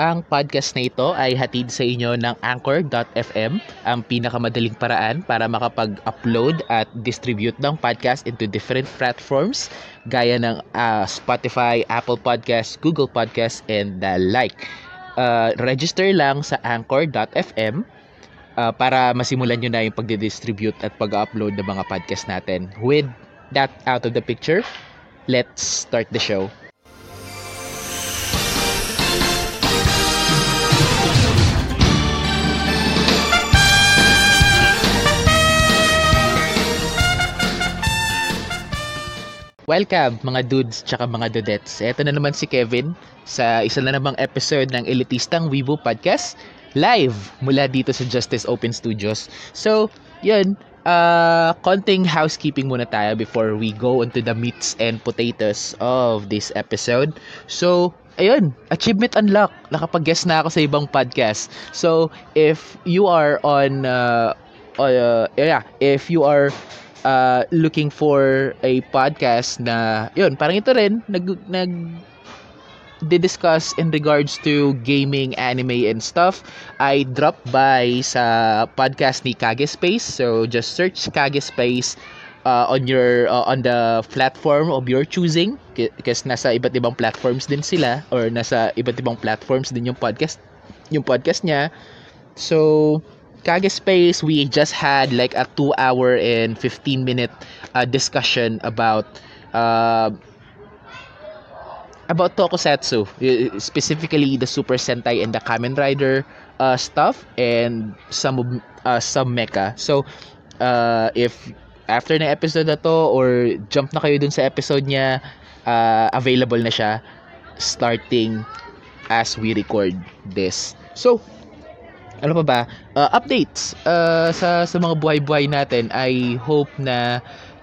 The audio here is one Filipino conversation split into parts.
Ang podcast na ito ay hatid sa inyo ng Anchor.fm, ang pinakamadaling paraan para makapag-upload at distribute ng podcast into different platforms gaya ng uh, Spotify, Apple Podcasts, Google Podcasts, and the like. Uh, register lang sa Anchor.fm uh, para masimulan nyo na yung pagdidistribute at pag-upload ng mga podcast natin. With that out of the picture, let's start the show. Welcome mga dudes tsaka mga dudettes. Ito na naman si Kevin sa isa na namang episode ng Elitistang Weibo Podcast live mula dito sa Justice Open Studios. So, yun, uh, konting housekeeping muna tayo before we go into the meats and potatoes of this episode. So, ayun, achievement unlock. Nakapag-guest na ako sa ibang podcast. So, if you are on, uh, uh, yeah, if you are uh, looking for a podcast na yun parang ito rin nag nag discuss in regards to gaming, anime, and stuff, I dropped by sa podcast ni Kage Space. So, just search Kage Space uh, on your uh, on the platform of your choosing kasi nasa iba't ibang platforms din sila or nasa iba't ibang platforms din yung podcast yung podcast niya. So, Kage Space, we just had like a 2 hour and 15 minute uh, discussion about uh, about Tokusatsu, specifically the Super Sentai and the Kamen Rider uh, stuff and some uh, some mecha. So, uh, if after na episode na to or jump na kayo dun sa episode niya, uh, available na siya starting as we record this. So, ano pa ba? Uh, updates uh, sa sa mga buhay-buhay natin. I hope na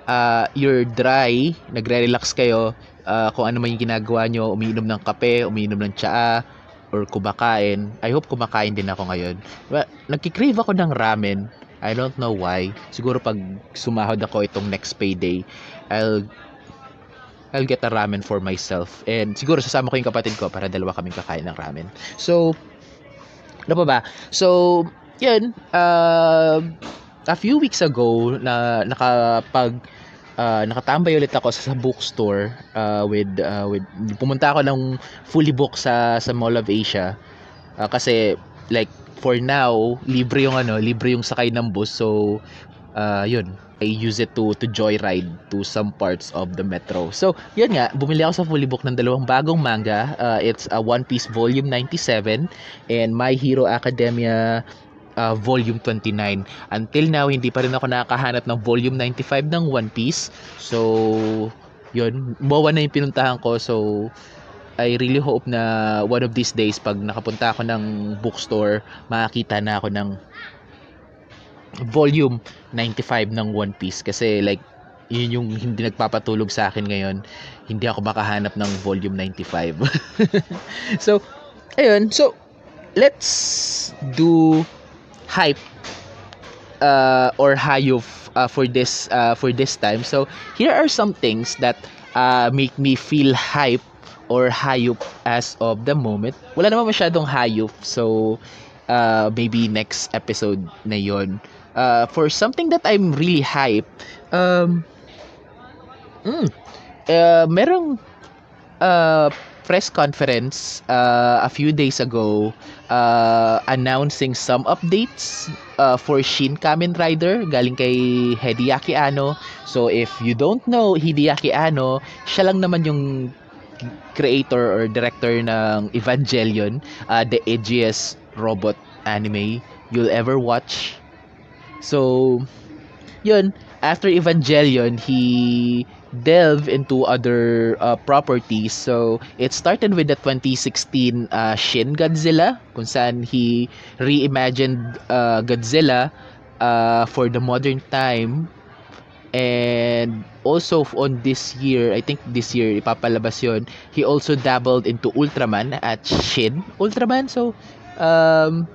uh, you're dry, nagre-relax kayo uh, kung ano man yung ginagawa nyo, umiinom ng kape, umiinom ng tsaa, or kumakain. I hope kumakain din ako ngayon. But, nagkikrave ako ng ramen. I don't know why. Siguro pag sumahod ako itong next payday, I'll I'll get a ramen for myself. And siguro sasama ko yung kapatid ko para dalawa kaming kakain ng ramen. So, ano pa ba? So, yun, uh, a few weeks ago, na nakapag, uh, nakatambay ulit ako sa, sa bookstore uh, with, uh, with, pumunta ako ng fully book sa, sa Mall of Asia. Uh, kasi, like, for now, libre yung ano, libre yung sakay ng bus. So, uh, yun, I use it to to joyride to some parts of the metro. So, yun nga, bumili ako sa fully book ng dalawang bagong manga. Uh, it's a One Piece Volume 97 and My Hero Academia uh, Volume 29. Until now, hindi pa rin ako nakakahanap ng Volume 95 ng One Piece. So, yun, MOA na yung pinuntahan ko. So, I really hope na one of these days, pag nakapunta ako ng bookstore, makakita na ako ng volume 95 ng One Piece kasi like yun yung hindi nagpapatulog sa akin ngayon. Hindi ako makahanap ng volume 95 so ayun. So let's do hype uh, or hayop uh, for this uh, for this time. So here are some things that uh, make me feel hype or hayop as of the moment. Wala naman masyadong hayop so uh, maybe next episode na yon uh, for something that I'm really hype, um, mm, uh, merong uh, press conference uh, a few days ago uh, announcing some updates uh, for Shin Kamen Rider galing kay Hideaki Anno. So if you don't know Hideaki Anno, siya lang naman yung creator or director ng Evangelion, uh, the edgiest robot anime you'll ever watch. So, yun, after Evangelion, he delved into other uh, properties. So, it started with the 2016 uh, Shin Godzilla, kung saan he reimagined uh, Godzilla uh, for the modern time. And also on this year, I think this year, ipapalabas yon he also dabbled into Ultraman at Shin Ultraman. So, um,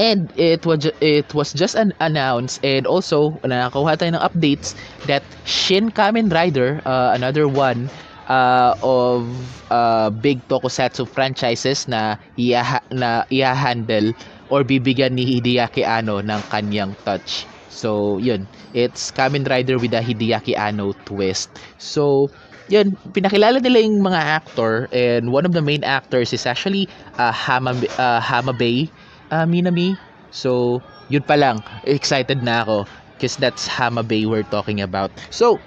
And it was it was just an announced and also nakakuha tayo ng updates that Shin Kamen Rider, uh, another one, uh, of uh, big tokusatsu franchises na iha na iha-handle or bibigyan ni Hideaki Anno ng kanyang touch. So, yun. It's Kamen Rider with a Hideaki Anno twist. So, yun, pinakilala nila yung mga actor and one of the main actors is actually uh, Hama, uh, Hamabe uh, Minami. So, yun pa lang. Excited na ako because that's Hamabe we're talking about. So,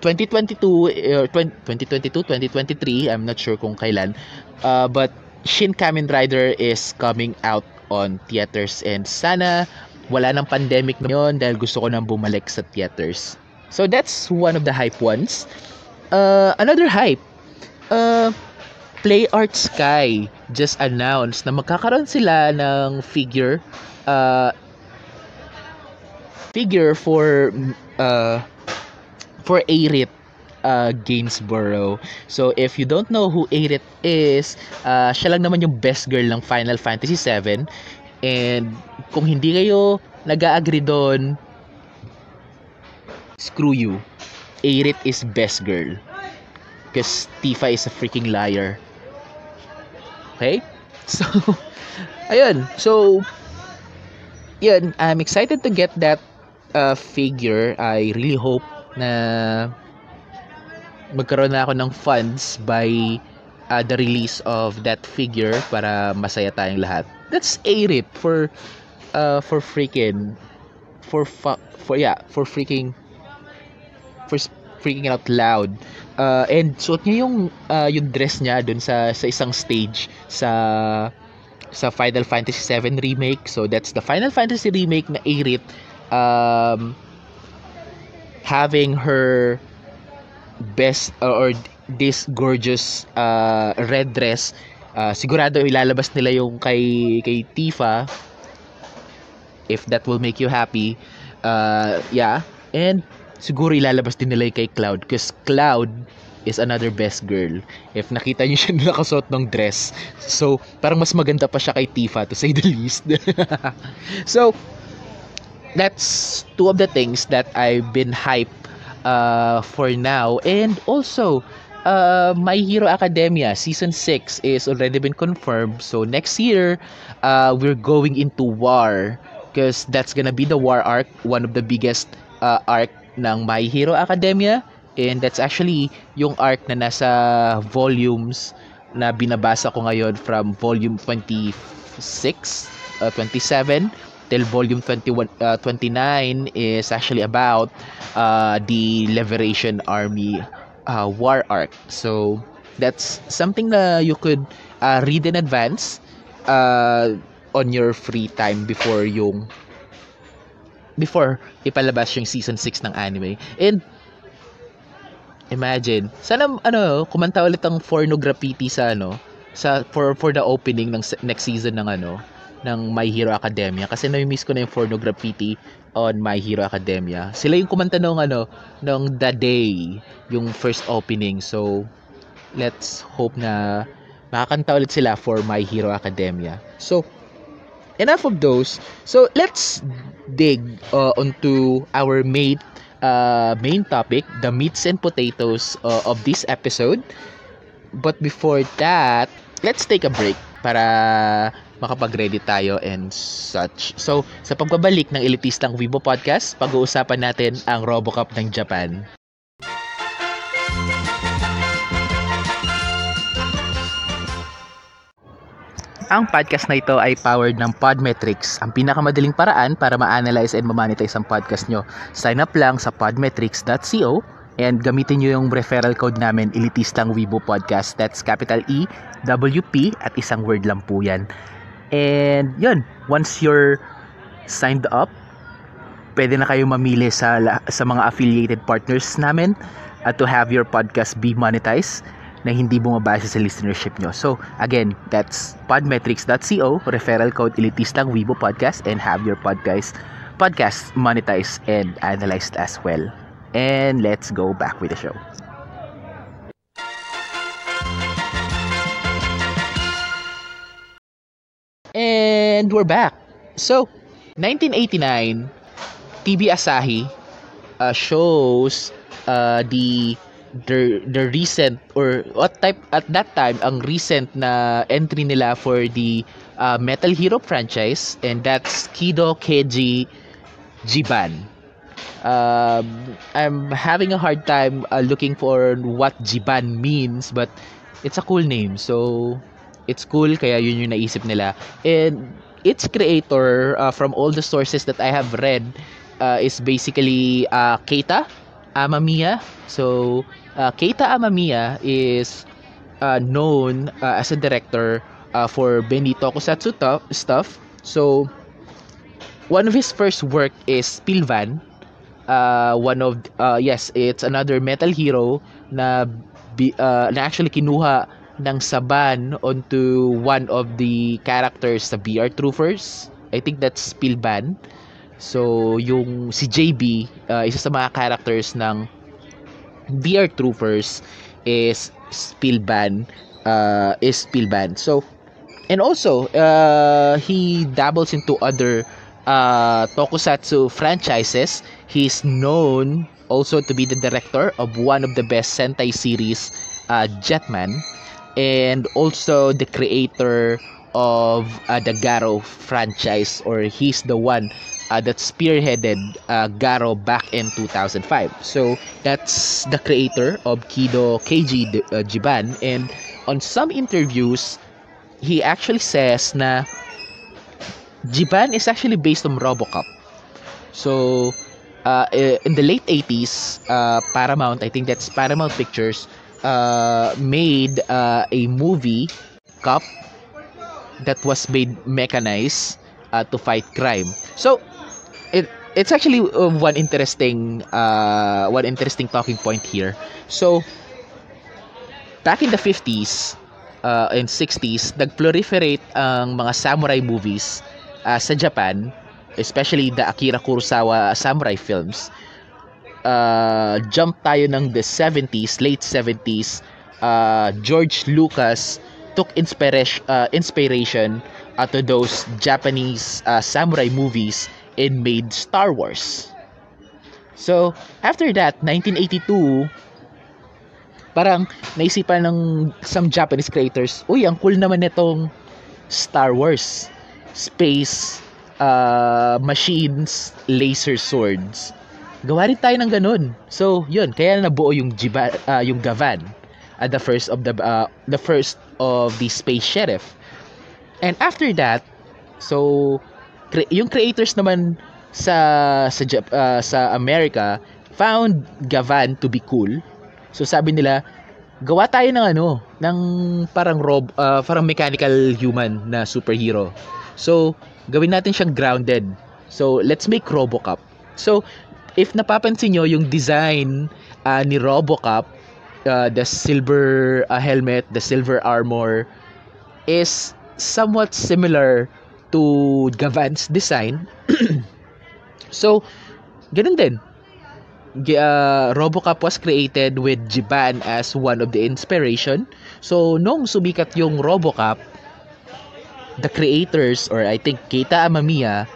2022 or 2022 2023 I'm not sure kung kailan uh, but Shin Kamen Rider is coming out on theaters and sana wala nang pandemic na yun dahil gusto ko nang bumalik sa theaters so that's one of the hype ones uh, another hype uh, Play Art Sky just announced na magkakaroon sila ng figure uh, figure for uh, for Arit uh, Gainsborough. So, if you don't know who Arit is, uh, siya lang naman yung best girl ng Final Fantasy 7. And kung hindi kayo nag-agree doon, screw you. Arit is best girl. Because Tifa is a freaking liar. Okay? So, ayun. So, yun, I'm excited to get that uh, figure. I really hope na magkaroon na ako ng funds by uh, the release of that figure para masaya tayong lahat. That's A-RIP for uh, for freaking for fu- for yeah, for freaking for freaking out loud. Uh, and suot niya yung uh, yung dress niya dun sa sa isang stage sa sa Final Fantasy 7 remake. So that's the Final Fantasy remake na A-RIP um having her best uh, or this gorgeous uh, red dress. Uh, sigurado ilalabas nila yung kay kay Tifa if that will make you happy. Uh, yeah. And siguro ilalabas din nila kay Cloud because Cloud is another best girl if nakita niyo siya nakasuot ng dress so parang mas maganda pa siya kay Tifa to say the least so that's two of the things that I've been hype uh, for now. And also, uh, My Hero Academia Season 6 is already been confirmed. So next year, uh, we're going into War. Because that's gonna be the War arc, one of the biggest uh, arc ng My Hero Academia. And that's actually yung arc na nasa volumes na binabasa ko ngayon from volume 26, uh, 27 till volume 21 uh, 29 is actually about uh, the Liberation Army uh, war arc. So that's something that you could uh, read in advance uh, on your free time before yung before ipalabas yung season 6 ng anime. And imagine, sana ano, kumanta ulit ang Forno Graffiti sa ano, sa for for the opening ng next season ng ano, ng My Hero Academia kasi na-miss ko na yung Forno Graffiti on My Hero Academia. Sila yung kumanta nung ano, nung The Day, yung first opening. So, let's hope na makakanta ulit sila for My Hero Academia. So, enough of those. So, let's dig uh, onto our main uh, main topic, the meats and potatoes uh, of this episode. But before that, let's take a break para makapag-ready tayo and such. So, sa pagbabalik ng Elitistang Weibo Podcast, pag-uusapan natin ang RoboCup ng Japan. Ang podcast na ito ay powered ng Podmetrics, ang pinakamadaling paraan para ma-analyze and ma-monetize ang podcast nyo. Sign up lang sa podmetrics.co and gamitin nyo yung referral code namin, Elitistang Weibo Podcast. That's capital E, W, P, at isang word lang po yan. And yun, once you're signed up, pwede na kayo mamili sa sa mga affiliated partners namin at to have your podcast be monetized na hindi bumabase sa listenership nyo. So, again, that's podmetrics.co, referral code Elitistang Weibo Podcast, and have your podcast, podcast monetized and analyzed as well. And let's go back with the show. And we're back. So, 1989, TV Asahi uh, shows uh, the the the recent or what type at that time ang recent na entry nila for the uh, Metal Hero franchise and that's Kido Keiji Jiban. Um, I'm having a hard time uh, looking for what Jiban means but it's a cool name so it's cool kaya yun yung naisip nila and its creator uh, from all the sources that I have read uh, is basically uh, Keita Amamiya. So uh, Keita Amamiya is uh, known uh, as a director uh, for Bendy Tokusatsu to- stuff. So one of his first work is Spilvan. Uh, one of uh, yes it's another metal hero na uh, na actually kinuha ng Saban onto one of the characters sa BR Troopers. I think that's Spilvan so yung si JB uh, isa sa mga characters ng BR Troopers is Spilvan uh, is Spilvan so and also uh, he dabbles into other uh, tokusatsu franchises. He's known also to be the director of one of the best Sentai series uh, Jetman and also the creator of uh, the Garo franchise or he's the one uh, that spearheaded uh, Garo back in 2005 so that's the creator of Kido Keiji uh, Jiban. And on some interviews he actually says na Jiban is actually based on Robocop. So uh, in the late 80s uh, Paramount I think that's Paramount Pictures uh, made uh, a movie Cop that was made mechanized uh, to fight crime. So it's actually uh, one interesting uh, one interesting talking point here. So back in the 50s uh, and 60s nag-proliferate ang mga samurai movies uh, sa Japan especially the Akira Kurosawa samurai films. Uh, jump tayo ng the 70s late 70s uh, George Lucas took inspiration uh, inspiration uh, to those Japanese uh, samurai movies and made Star Wars so after that 1982 parang naisipan ng some Japanese creators uy ang cool naman nitong Star Wars space uh, machines, laser swords. Gawa rin tayo ng ganun. So, yun, kaya nabuo yung Jiba, uh, yung Gavan at the first of the uh, the first of the Space Sheriff. And after that, so cre- yung creators naman sa sa Jap- uh, sa America found Gavan to be cool. So sabi nila, gawa tayo ng ano, ng parang rob uh, parang mechanical human na superhero. So gawin natin siyang grounded. So, let's make RoboCop. So, if napapansin nyo, yung design uh, ni RoboCop, uh, the silver uh, helmet, the silver armor, is somewhat similar to Gavan's design. so, ganun din. Uh, RoboCop was created with Jiban as one of the inspiration. So, nung sumikat yung RoboCop, the creators or I think Keita Amamiya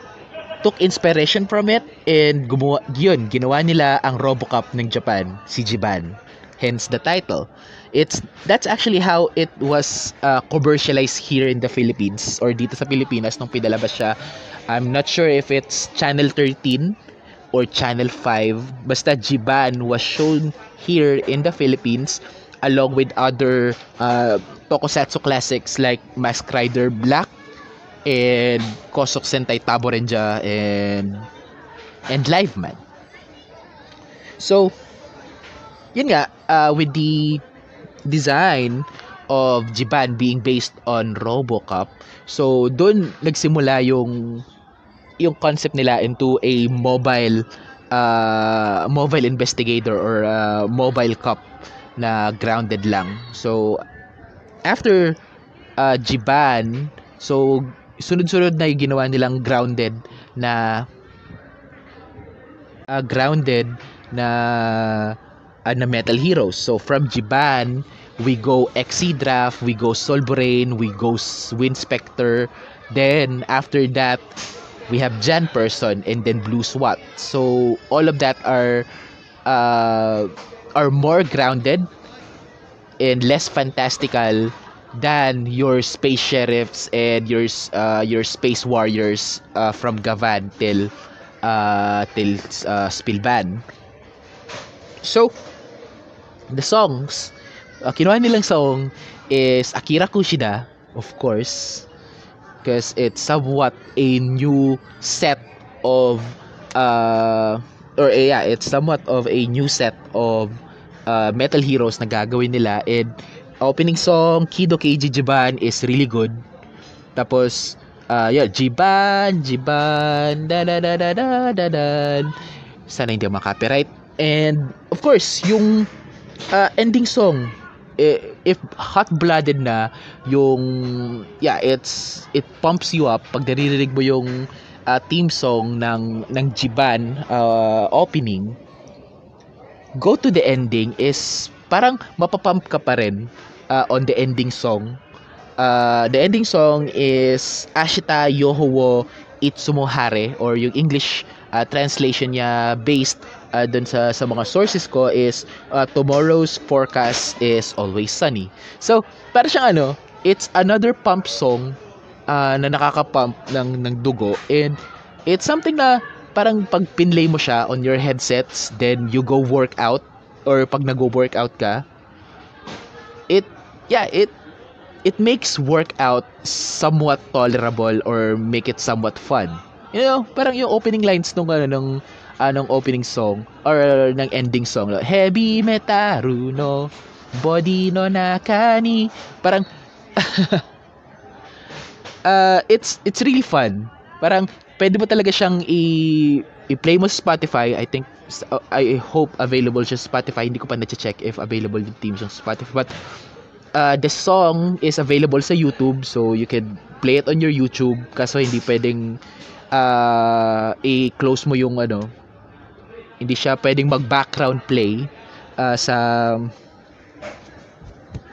took inspiration from it and gumawa, yun, ginawa nila ang RoboCop ng Japan, si Jiban. Hence the title. It's that's actually how it was uh, commercialized here in the Philippines or dito sa Pilipinas nung pinalabas siya. I'm not sure if it's Channel 13 or Channel 5. Basta Jiban was shown here in the Philippines along with other uh, tokusatsu classics like Mask Rider Black and Kosok Sentai Taborenja and and Liveman. So, yun nga, uh, with the design of Jiban being based on RoboCop, so doon nagsimula yung yung concept nila into a mobile uh, mobile investigator or uh, mobile cop na grounded lang. So after uh, Jiban, so sunod-sunod na yung ginawa nilang grounded na uh, grounded na uh, na Metal Heroes. So from Jiban, we go Exedraft, we go Solbrain, we go Wind Spectre. Then after that, we have Jan Person and then Blue SWAT. So all of that are uh, are more grounded and less fantastical than your space sheriffs and your uh, your space warriors uh, from Gavan till uh, till uh. So, the songs, uh, kinuha nilang song is Akira Kushida, of course, because it's somewhat a new set of uh, or uh, yeah, it's somewhat of a new set of uh, metal heroes na gagawin nila and opening song Kido Keiji Jiban is really good. Tapos uh, yeah, Jiban, Jiban, da da da da da da. Sana hindi copyright. And of course, yung uh, ending song eh, if hot-blooded na yung yeah, it's it pumps you up pag naririnig mo yung uh, theme song ng ng Jiban uh, opening go to the ending is parang mapapump ka pa rin uh, on the ending song. Uh, the ending song is Ashita Yohowo Itsumohare or yung English uh, translation niya based uh, dun sa, sa mga sources ko is uh, Tomorrow's forecast is always sunny. So, para siyang ano, it's another pump song uh, na nakaka-pump ng, ng dugo and it's something na parang pag pinlay mo siya on your headsets, then you go work out, or pag nag-go workout ka, it, yeah, it, it makes workout somewhat tolerable or make it somewhat fun. You know, parang yung opening lines nung ano nung anong opening song or ng ending song, like, Heavy Metaru no Body no Nakani. Parang uh, it's it's really fun. Parang pwede mo talaga siyang i i-play mo sa Spotify. I think I hope available siya sa Spotify. Hindi ko pa na-check if available yung teams sa Spotify. But uh, the song is available sa YouTube so you can play it on your YouTube kaso hindi pwedeng uh, i-close mo yung ano hindi siya pwedeng mag-background play uh, sa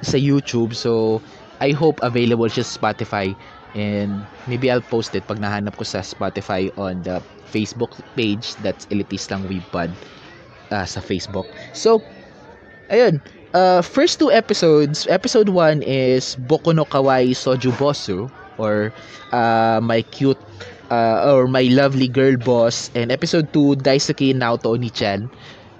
sa YouTube so I hope available siya sa Spotify And maybe I'll post it pag nahanap ko sa Spotify on the Facebook page. That's Elitist Lang Weebpod uh, sa Facebook. So, ayun. Uh, first two episodes, episode 1 is Boku no Kawaii Soju Bosu or uh, My Cute uh, or My Lovely Girl Boss and episode 2 Daisuke Naoto Oni-chan.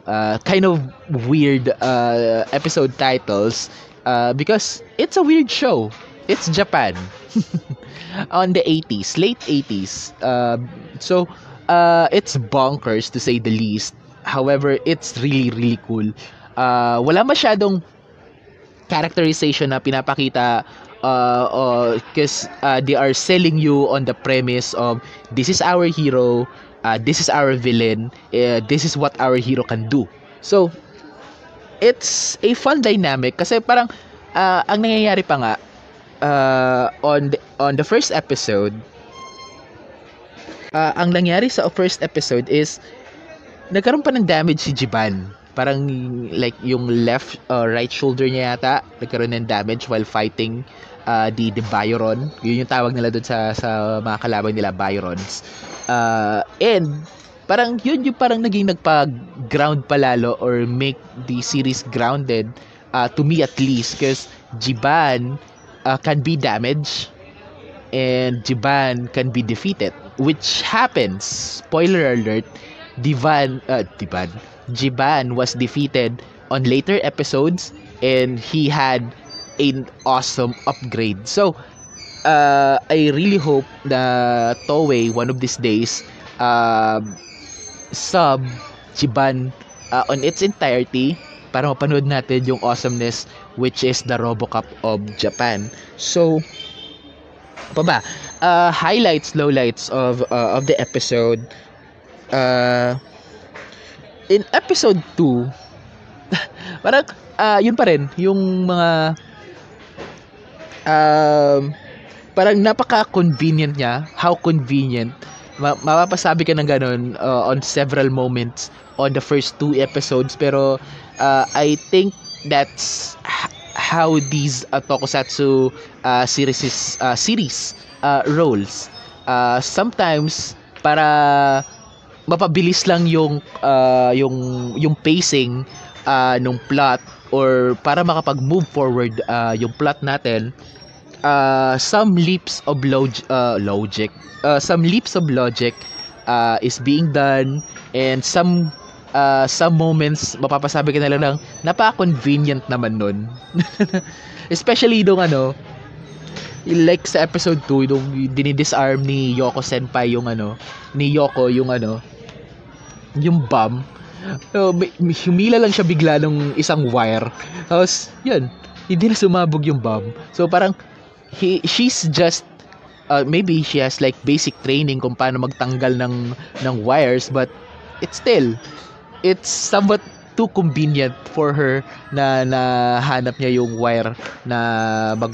Uh, kind of weird uh, episode titles uh, because it's a weird show. It's Japan. on the 80s, late 80s. Uh, so, uh, it's bonkers to say the least. However, it's really, really cool. Uh, wala masyadong characterization na pinapakita because uh, uh, uh, they are selling you on the premise of this is our hero, uh, this is our villain, uh, this is what our hero can do. So, it's a fun dynamic kasi parang uh, ang nangyayari pa nga uh, on the, on the first episode, uh, ang nangyari sa first episode is nagkaroon pa ng damage si Jiban. Parang like yung left uh, right shoulder niya yata nagkaroon ng damage while fighting uh, the the Byron. Yun yung tawag nila doon sa sa mga kalaban nila Byrons. Uh, and parang yun yung parang naging nagpa-ground palalo or make the series grounded uh, to me at least because Jiban uh, can be damaged and Jiban can be defeated which happens spoiler alert Divan uh, Divan Jiban was defeated on later episodes and he had an awesome upgrade so uh, I really hope that Toei one of these days uh, sub Jiban uh, on its entirety para mapanood natin yung awesomeness which is the RoboCop of Japan. So, pa ba? Uh, highlights, lowlights of uh, of the episode. Uh, in episode 2, parang uh, yun pa rin, yung mga um, parang napaka-convenient niya. How convenient. Ma- mapapasabi ka ng ganun uh, on several moments on the first two episodes. Pero uh, I think that's how these uh, tokusatsu uh, series uh, series uh, rolls. Uh, sometimes para mapabilis lang yung uh, yung yung pacing uh, nung plot or para makapag-move forward uh, yung plot natin uh, some leaps of log- uh, logic uh, some leaps of logic uh, is being done and some uh, some moments mapapasabi ka na lang ng napaka-convenient naman nun. Especially nung ano like sa episode 2 yung dinidisarm ni Yoko Senpai yung ano ni Yoko yung ano yung bomb so, humila lang siya bigla ng isang wire. Tapos yun. Hindi na sumabog yung bomb so parang he, she's just uh, maybe she has like basic training kung paano magtanggal ng ng wires but it's still it's somewhat too convenient for her na nahanap niya yung wire na mag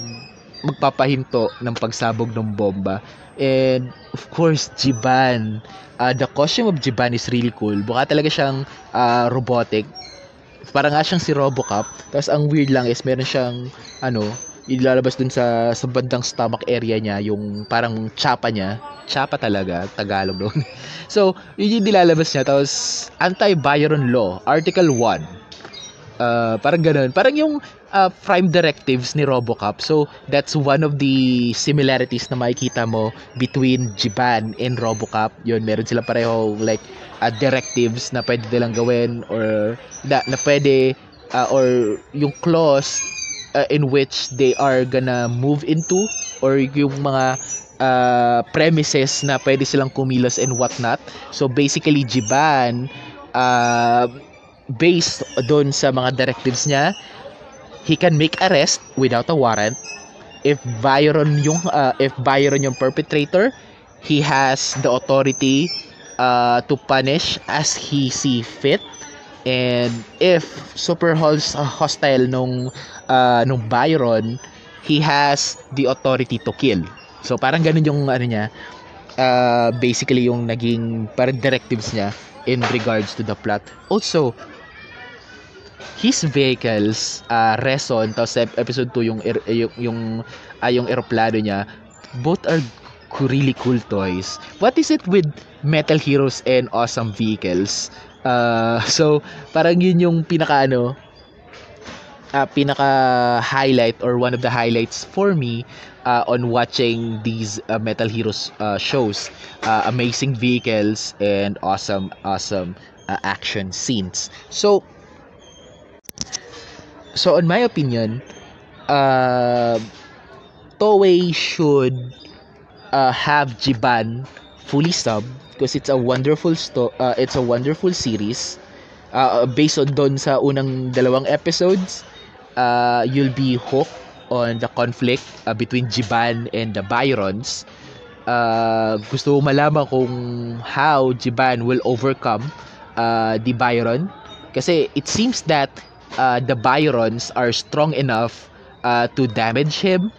magpapahinto ng pagsabog ng bomba. And of course, Jiban. Uh, the costume of Jiban is really cool. Baka talaga siyang uh, robotic. Parang nga siyang si Robocop. Tapos ang weird lang is meron siyang ano, ilalabas dun sa sa bandang stomach area niya yung parang chapa niya. Chapa talaga, Tagalog doon. so, yun yung nilalabas niya. Tapos, anti-Byron Law, Article 1. Uh, parang ganun. Parang yung uh, prime directives ni Robocop. So, that's one of the similarities na makikita mo between Jiban and Robocop. Yun, meron sila pareho like uh, directives na pwede nilang gawin or na, na pwede uh, or yung clause uh, in which they are gonna move into or yung mga uh, premises na pwede silang kumilos and whatnot. So, basically, Jiban uh, based doon sa mga directives niya he can make arrest without a warrant. If Byron yung uh, if Byron yung perpetrator, he has the authority uh, to punish as he see fit. And if super hostile nung uh, nung Byron, he has the authority to kill. So parang ganun yung ano niya, uh, basically yung naging parang directives niya in regards to the plot. Also, his vehicles uh, Reson tapos episode 2 yung yung yung, uh, yung eroplano niya both are really cool toys. What is it with metal heroes and awesome vehicles? Uh, so parang yun yung pinaka ano uh, pinaka highlight or one of the highlights for me uh, on watching these uh, metal heroes uh, shows. Uh, amazing vehicles and awesome awesome uh, action scenes. So so in my opinion, uh, Toei should uh, have Jiban fully sub because it's a wonderful sto- uh, it's a wonderful series. Uh, based on don sa unang dalawang episodes uh, you'll be hooked on the conflict uh, between Jiban and the Byrons. Uh, gusto mo malaman kung how Jiban will overcome uh, the Byron? Kasi it seems that uh, the Byrons are strong enough uh, to damage him.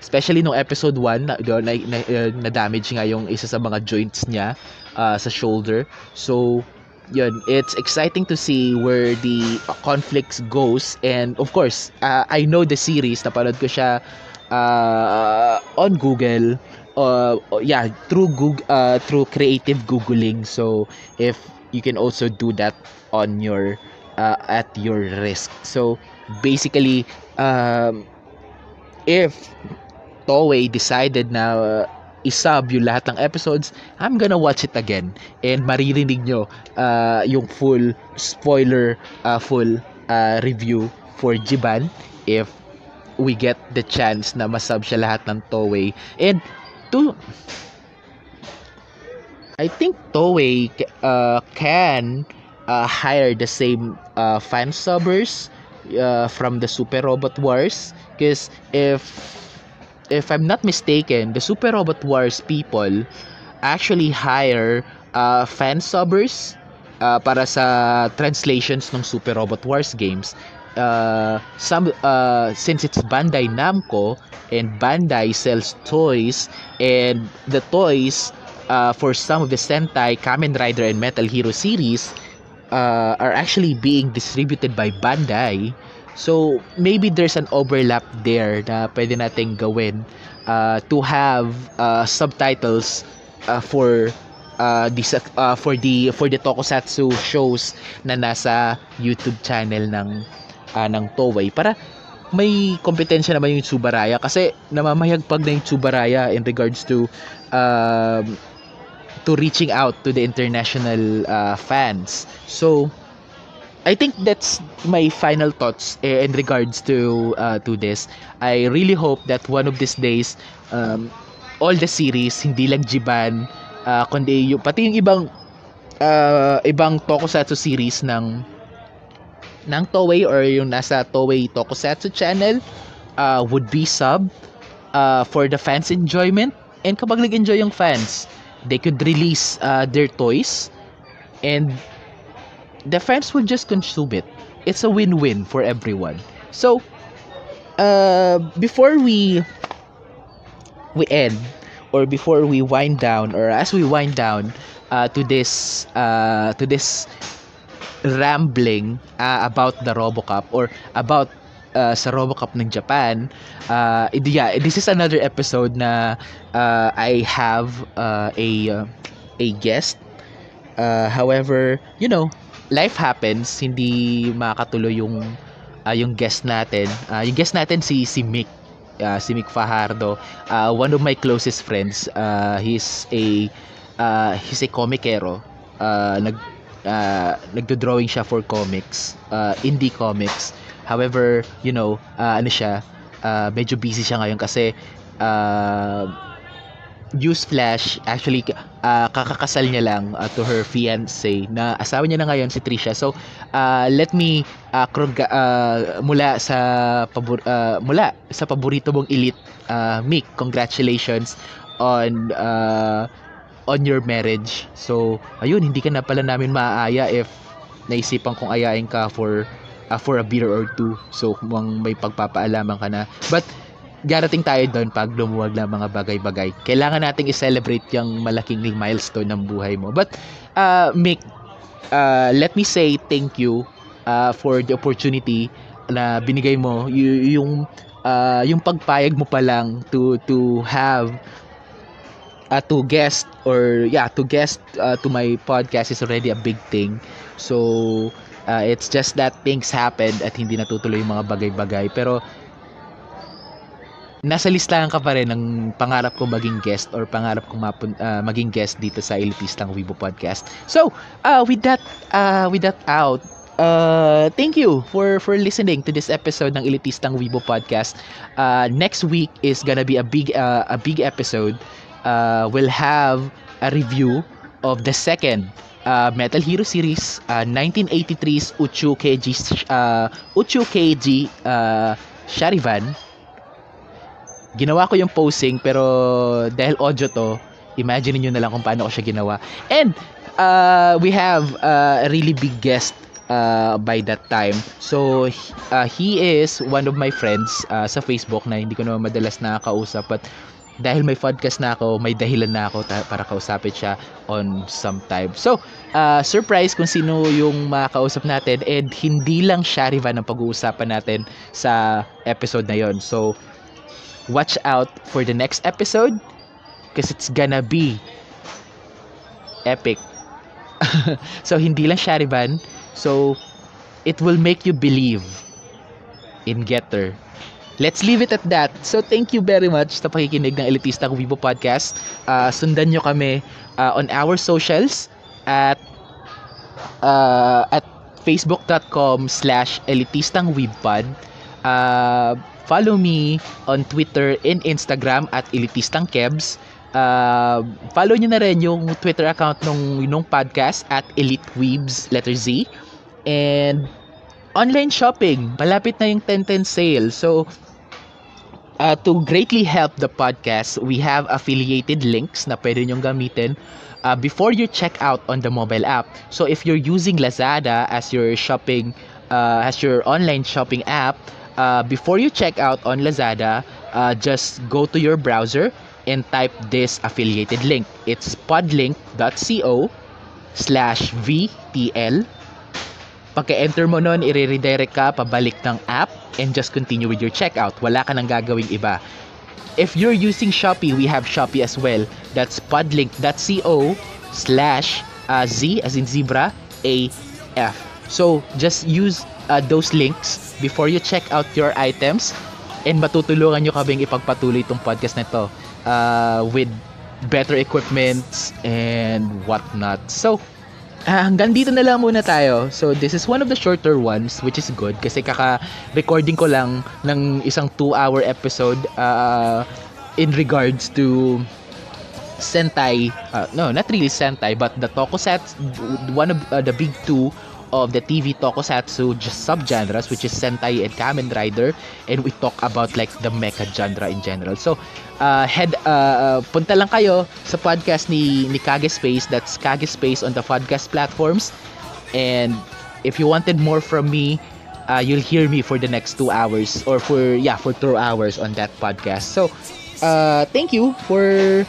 Especially nung episode 1, na, na, na, uh, na damage nga yung isa sa mga joints niya uh, sa shoulder. So, yun, it's exciting to see where the conflicts goes. And of course, uh, I know the series, napanood ko siya uh, on Google. Uh, yeah, through Google, uh, through creative googling. So, if you can also do that on your uh, at your risk. So, basically, um, if Toei decided na uh, isub yung lahat ng episodes, I'm gonna watch it again. And maririnig nyo uh, yung full spoiler, uh, full uh, review for Jiban if we get the chance na masub siya lahat ng Toei. And to I think Toei uh, can uh, hire the same uh, fan subbers uh, from the Super Robot Wars because if if I'm not mistaken, the Super Robot Wars people actually hire uh, fan subbers uh, para sa translations ng Super Robot Wars games. Uh, some uh, since it's Bandai Namco and Bandai sells toys and the toys uh, for some of the Sentai, Kamen Rider and Metal Hero series uh, are actually being distributed by Bandai. So, maybe there's an overlap there na pwede nating gawin uh, to have uh, subtitles uh, for uh, the, uh, for the for the tokusatsu shows na nasa YouTube channel ng uh, ng Toei para may kompetensya naman yung Tsubaraya kasi namamayagpag na yung Tsubaraya in regards to um, to reaching out to the international uh, fans. So I think that's my final thoughts eh, in regards to uh, to this. I really hope that one of these days um, all the series hindi lang Jiban uh, kundi yung, pati yung ibang uh, ibang tokusatsu series ng ng Toei or yung nasa Toei Tokusatsu channel uh, would be sub uh, for the fans enjoyment and kapag nag-enjoy yung fans they could release uh, their toys and the fans will just consume it. It's a win-win for everyone. So, uh, before we we end or before we wind down or as we wind down uh, to this uh, to this rambling uh, about the RoboCup or about uh, sa RoboCup ng Japan, uh, yeah, this is another episode na uh, I have uh, a uh, a guest. Uh, however, you know, life happens, hindi makatuloy yung uh, yung guest natin. Uh, yung guest natin si si Mick, uh, si Mick Fajardo, uh, one of my closest friends. Uh, he's a uh, he's a comicero. Uh, nag uh, nagdo-drawing siya for comics, uh, indie comics. However, you know, uh, ano siya, uh, medyo busy siya ngayon kasi uh, Newsflash, actually, uh, kakakasal niya lang uh, to her fiance na asawa niya na ngayon si Trisha. So, uh, let me uh, krog, uh, mula sa pabor, uh, mula sa paborito mong elite uh, Mick, congratulations on uh, on your marriage. So, ayun, hindi ka na pala namin maaaya if naisipan kong ayain ka for uh, for a beer or two. So, kung may pagpapaalaman ka na. But, darating tayo doon pag lumuwag na mga bagay-bagay. Kailangan nating i-celebrate yung malaking milestone ng buhay mo. But, uh, Mick, uh, let me say thank you uh, for the opportunity na binigay mo y- yung uh, yung pagpayag mo pa lang to to have uh, to guest or yeah to guest uh, to my podcast is already a big thing so uh, it's just that things happened at hindi natutuloy yung mga bagay-bagay pero nasa listahan ka pa rin ng pangarap kong maging guest or pangarap kong mapun- uh, maging guest dito sa Elitistang Weibo Podcast. So, uh, with that uh, with that out, uh, thank you for for listening to this episode ng Elitistang Weibo Podcast. Uh, next week is gonna be a big uh, a big episode. Uh, we'll have a review of the second uh, Metal Hero series, uh, 1983's Uchu Keiji uh, Uchu Keiji uh, Sharivan ginawa ko yung posing pero dahil audio to imagine niyo na lang kung paano ko siya ginawa and uh, we have uh, a really big guest uh, by that time so uh, he is one of my friends uh, sa Facebook na hindi ko naman madalas nakakausap but dahil may podcast na ako, may dahilan na ako ta- para kausapin siya on some time. So, uh, surprise kung sino yung makakausap natin and hindi lang Sharivan ang pag-uusapan natin sa episode na yon. So, watch out for the next episode because it's gonna be epic. so hindi lang Sharivan. So it will make you believe in Getter. Let's leave it at that. So thank you very much sa pakikinig ng Elitista Weibo Podcast. Uh, sundan nyo kami uh, on our socials at uh, at facebook.com slash elitistang uh, follow me on Twitter and Instagram at Elitistang Kebs. Uh, follow nyo na rin yung Twitter account nung, nung podcast at Elite Weebs, letter Z. And online shopping, malapit na yung 10-10 sale. So, uh, to greatly help the podcast, we have affiliated links na pwede nyong gamitin uh, before you check out on the mobile app. So, if you're using Lazada as your shopping, uh, as your online shopping app, uh, before you check out on Lazada, uh, just go to your browser and type this affiliated link. It's podlink.co slash VTL. Pagka-enter mo nun, i-redirect ka pabalik ng app and just continue with your checkout. Wala ka nang gagawing iba. If you're using Shopee, we have Shopee as well. That's podlink.co slash uh, Z as in zebra AF. So, just use uh, those links before you check out your items and matutulungan nyo kaming ipagpatuloy itong podcast na ito uh, with better equipments and whatnot. So, ah, hanggang dito na lang muna tayo. So, this is one of the shorter ones which is good kasi kaka-recording ko lang ng isang 2-hour episode uh, in regards to Sentai, uh, no, not really Sentai, but the Tokusatsu, one of uh, the big two of the TV Tokusatsu subgenres, which is Sentai and Kamen Rider, and we talk about like the mecha genre in general. So, uh, head, uh, punta lang kayo sa podcast ni, ni Kage Space, that's Kage Space on the podcast platforms, and if you wanted more from me, uh, you'll hear me for the next two hours, or for, yeah, for two hours on that podcast. So, uh, thank you for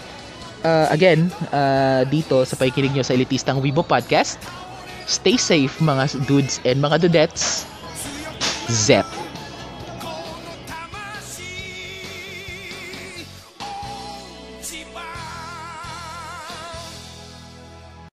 uh, again, uh, dito sa pakikinig nyo sa Elitistang Weibo Podcast. Stay safe mga dudes and mga dudettes. Zep.